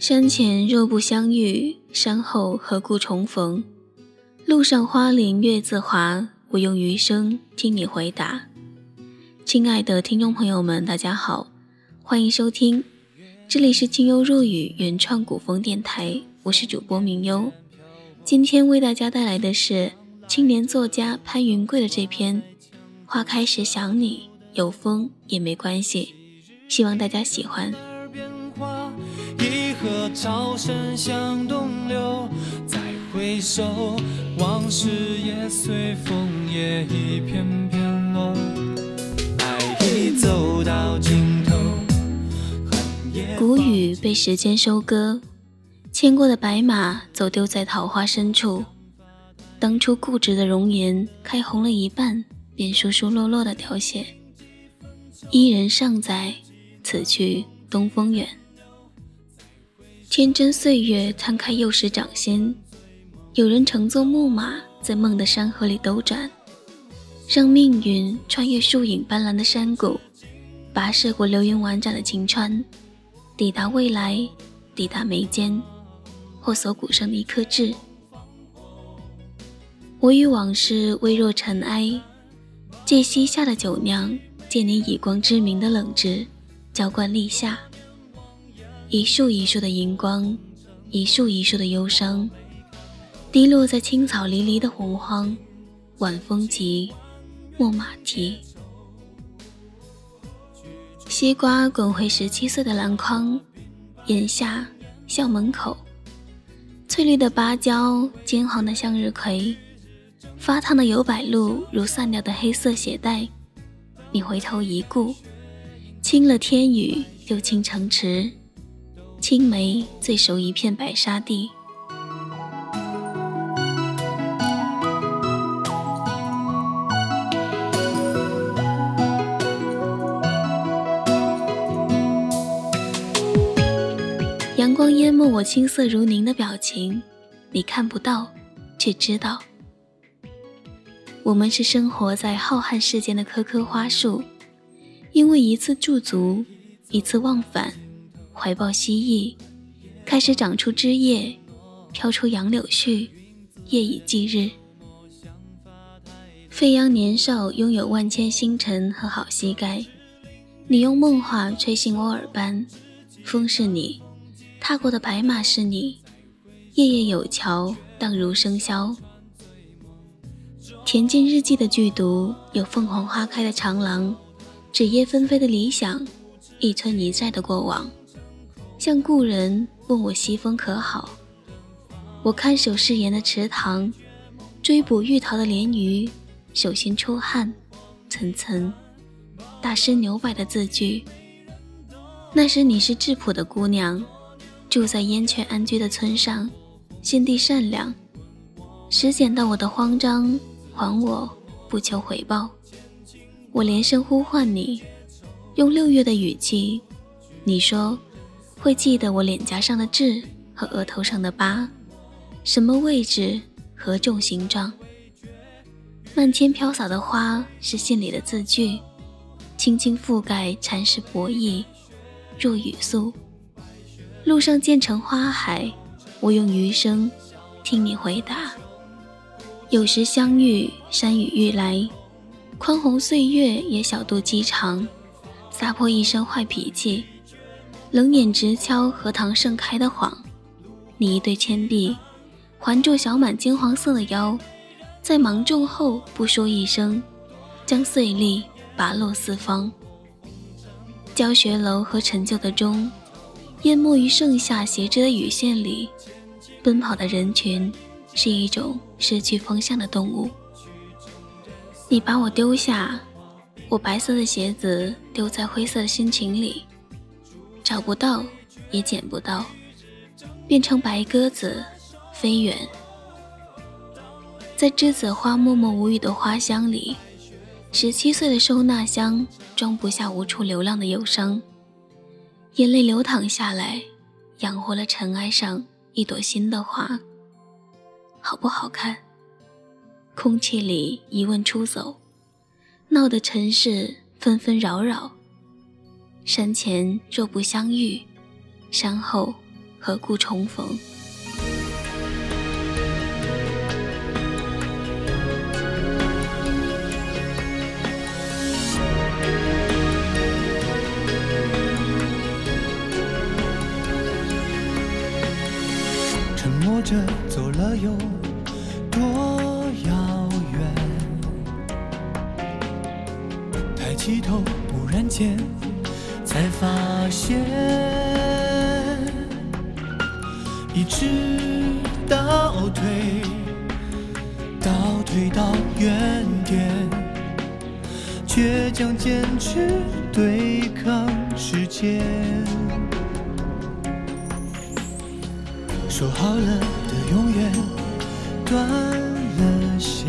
山前若不相遇，山后何故重逢？路上花林月自华，我用余生听你回答。亲爱的听众朋友们，大家好，欢迎收听，这里是清幽若雨原创古风电台，我是主播明幽。今天为大家带来的是青年作家潘云贵的这篇《花开时想你》，有风也没关系，希望大家喜欢。潮声向东流，再回首，往事也随枫叶一片片落。爱已走到尽头。谷雨被时间收割，牵过的白马走丢在桃花深处。当初固执的容颜，开红了一半，便疏疏落落的凋谢。伊人尚在，此去东风远。天真岁月摊开幼时掌心，有人乘坐木马在梦的山河里兜转，让命运穿越树影斑斓的山谷，跋涉过流云婉转的晴川，抵达未来，抵达眉间，或锁骨上的一颗痣。我与往事微若尘埃，借西夏的酒酿，借你以光之名的冷炙，浇灌立夏。一束一束的荧光，一束一束的忧伤，滴落在青草离离的洪荒。晚风急，牧马蹄。西瓜滚回十七岁的篮筐，眼下校门口，翠绿的芭蕉，金黄的向日葵，发烫的油柏路如散掉的黑色鞋带。你回头一顾，清了天宇，又清城池。青梅最熟一片白沙地。阳光淹没我青涩如凝的表情，你看不到，却知道。我们是生活在浩瀚世间的棵棵花树，因为一次驻足，一次忘返。怀抱蜥蜴，开始长出枝叶，飘出杨柳絮，夜以继日。飞扬年少，拥有万千星辰和好膝盖。你用梦话吹醒我耳畔，风是你，踏过的白马是你，夜夜有桥，荡如笙箫。恬静日记的剧毒，有凤凰花开的长廊，纸叶纷飞的理想，一村一寨的过往。像故人问我西风可好，我看守誓言的池塘，追捕玉桃的鲢鱼，手心出汗，层层大师牛柏的字句。那时你是质朴的姑娘，住在烟雀安居的村上，心地善良，拾捡到我的慌张，还我不求回报。我连声呼唤你，用六月的语气，你说。会记得我脸颊上的痣和额头上的疤，什么位置，何种形状？漫天飘洒的花是信里的字句，轻轻覆盖蚕食薄翼，若雨素。路上渐成花海，我用余生听你回答。有时相遇，山雨欲来，宽宏岁月也小肚鸡肠，撒泼一身坏脾气。冷眼直敲荷塘盛开的谎，你一对铅笔环住小满金黄色的腰，在芒种后不说一声，将碎粒拔落四方。教学楼和陈旧的钟，淹没于盛夏斜织的雨线里。奔跑的人群是一种失去方向的动物。你把我丢下，我白色的鞋子丢在灰色的心情里。找不到，也捡不到，变成白鸽子飞远，在栀子花默默无语的花香里，十七岁的收纳箱装不下无处流浪的忧伤，眼泪流淌下来，养活了尘埃上一朵新的花。好不好看？空气里疑问出走，闹得尘世纷纷扰扰。山前若不相遇，山后何故重逢？沉默着走了有多遥远？抬起头，忽然间才发现，一直倒退，倒退到原点，倔强坚持对抗时间。说好了的永远断了线，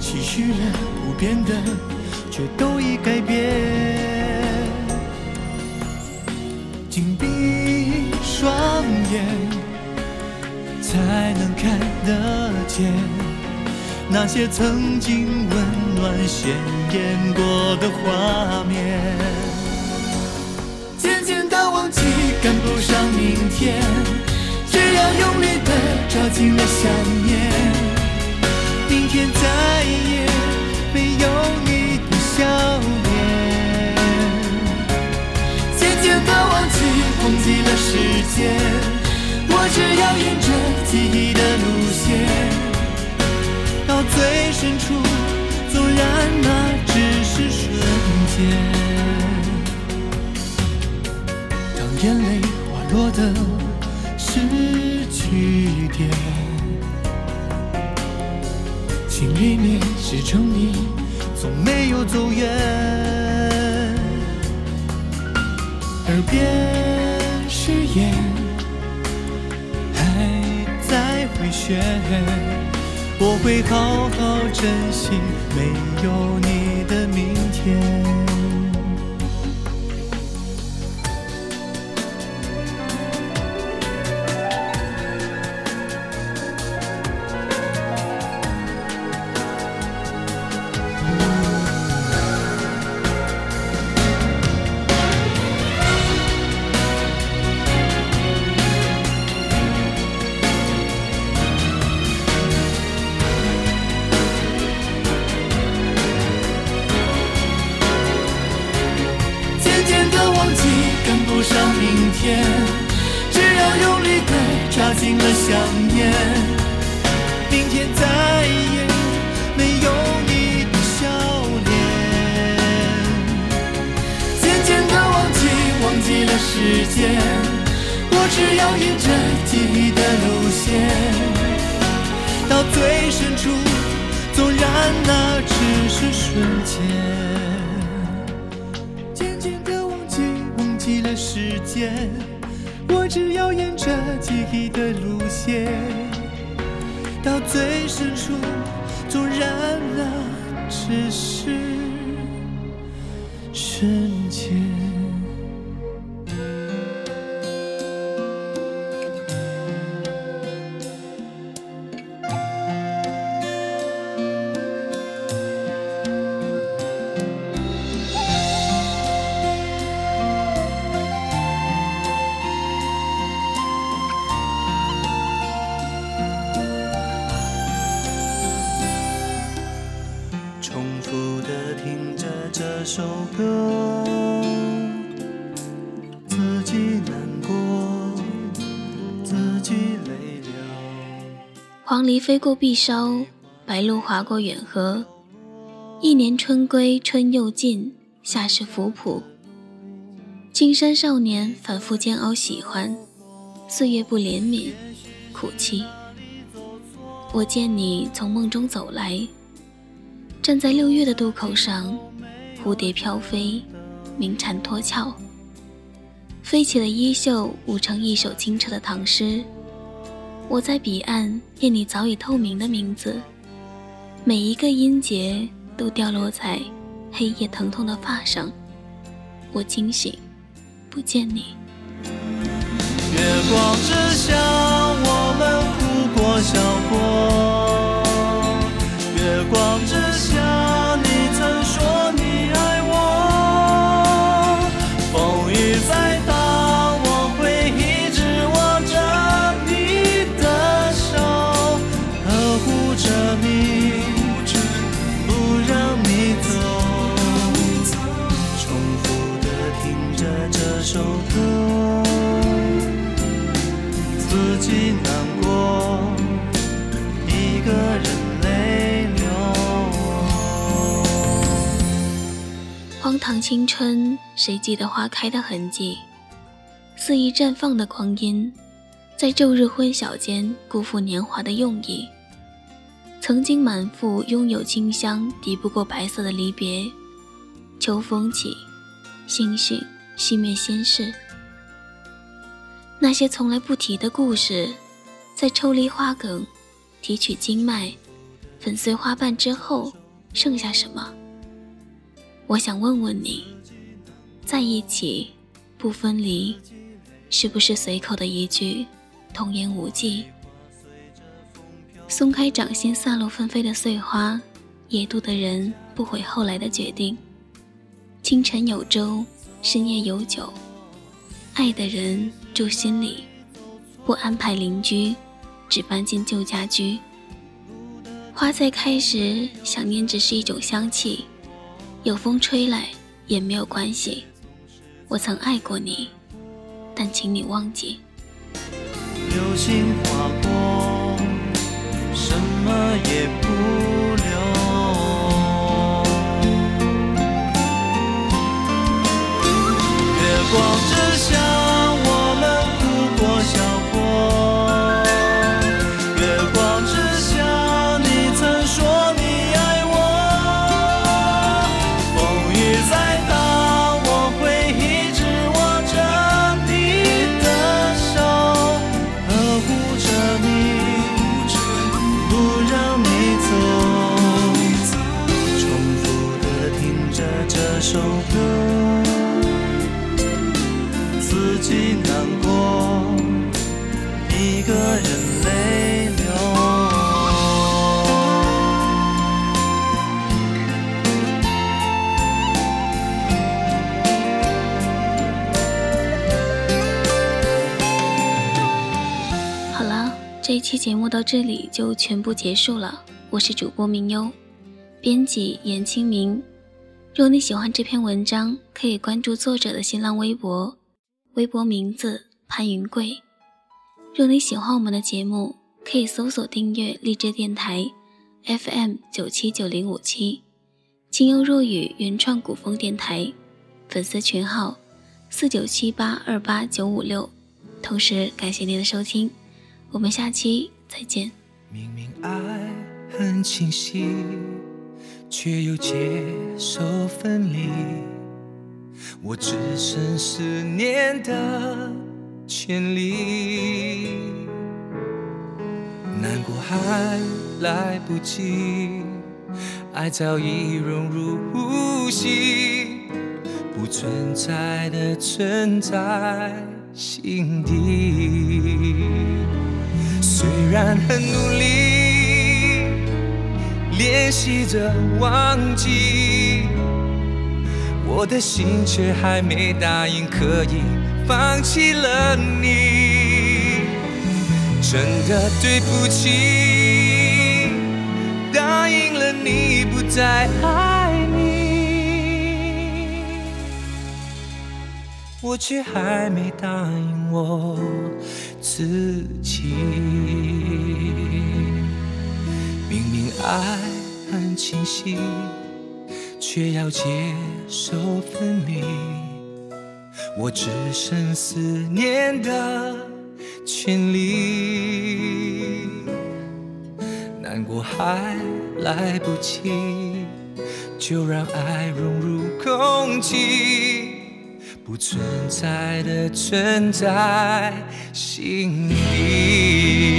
期许了不变的，却都已改变。紧闭双眼，才能看得见那些曾经温暖鲜艳过的画面。渐渐的忘记，赶不上明天，只要用力的抓紧了想念，明天再也没有你笑脸。渐渐的忘记，忘记了时间，我只要沿着记忆的路线，到最深处，纵然那只是瞬间。当眼泪滑落的是句点，心里面是成你，从没有走远。耳边誓言还在回旋，我会好好珍惜没有你时间，我只要沿着记忆的路线，到最深处，纵然那只是瞬间。渐渐的忘记，忘记了时间，我只要沿着记忆的路线，到最深处，纵然那只是瞬间。首歌，自己难过，自己泪流。黄鹂飞过碧梢，白鹭划过远河。一年春归春又尽，夏是浮浦。青山少年反复煎熬喜欢，岁月不怜悯，苦泣。我见你从梦中走来，站在六月的渡口上，蝴蝶飘飞，鸣蝉脱壳，飞起的衣袖舞成一首清澈的唐诗。我在彼岸念你早已透明的名字，每一个音节都掉落在黑夜疼痛的发上。我惊醒，不见你。月光之下，我们哭过笑过。青春，谁记得花开的痕迹？肆意绽放的光阴，在昼日昏晓间辜负年华的用意。曾经满腹拥有清香，抵不过白色的离别。秋风起，星星熄灭心事。那些从来不提的故事，在抽离花梗，提取经脉，粉碎花瓣之后，剩下什么？我想问问你，在一起不分离，是不是随口的一句童言无忌？松开掌心散落纷飞的碎花，野渡的人不悔后来的决定。清晨有粥，深夜有酒，爱的人住心里，不安排邻居，只搬进旧家居。花在开时，想念只是一种香气。有风吹来也没有关系，我曾爱过你，但请你忘记。己难过，一个人泪流。好了这一期节目到这里就全部结束了，我是主播明优，编辑严清明。若你喜欢这篇文章，可以关注作者的新浪微博，微博名字潘云贵。若你喜欢我们的节目，可以搜索订阅荔枝电台 FM 九七九零五七，清幽若雨原创古风电台，粉丝群号四九七八二八九五六。同时感谢您的收听。我们下期再见。明明爱很清晰，却又接受分离，我只剩思念的权利。难过还来不及，爱早已融入呼吸，不存在的存在心底。虽然很努力练习着忘记，我的心却还没答应可以放弃了你。真的对不起，答应了你不再爱你，我却还没答应我。自己明明爱很清晰，却要接受分离。我只剩思念的权利，难过还来不及，就让爱融入空气。不存在的存在心里。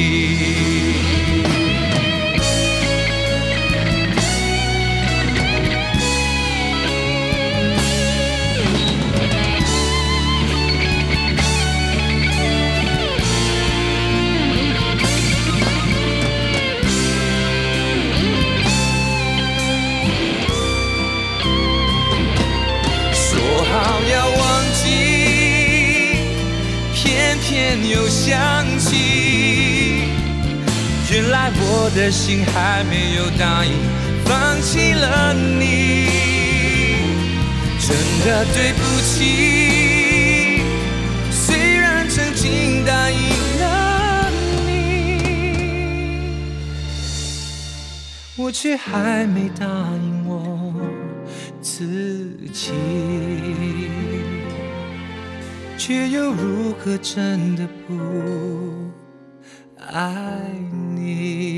心还没有答应放弃了你，真的对不起。虽然曾经答应了你，我却还没答应我。自己，却又如何真的不爱你？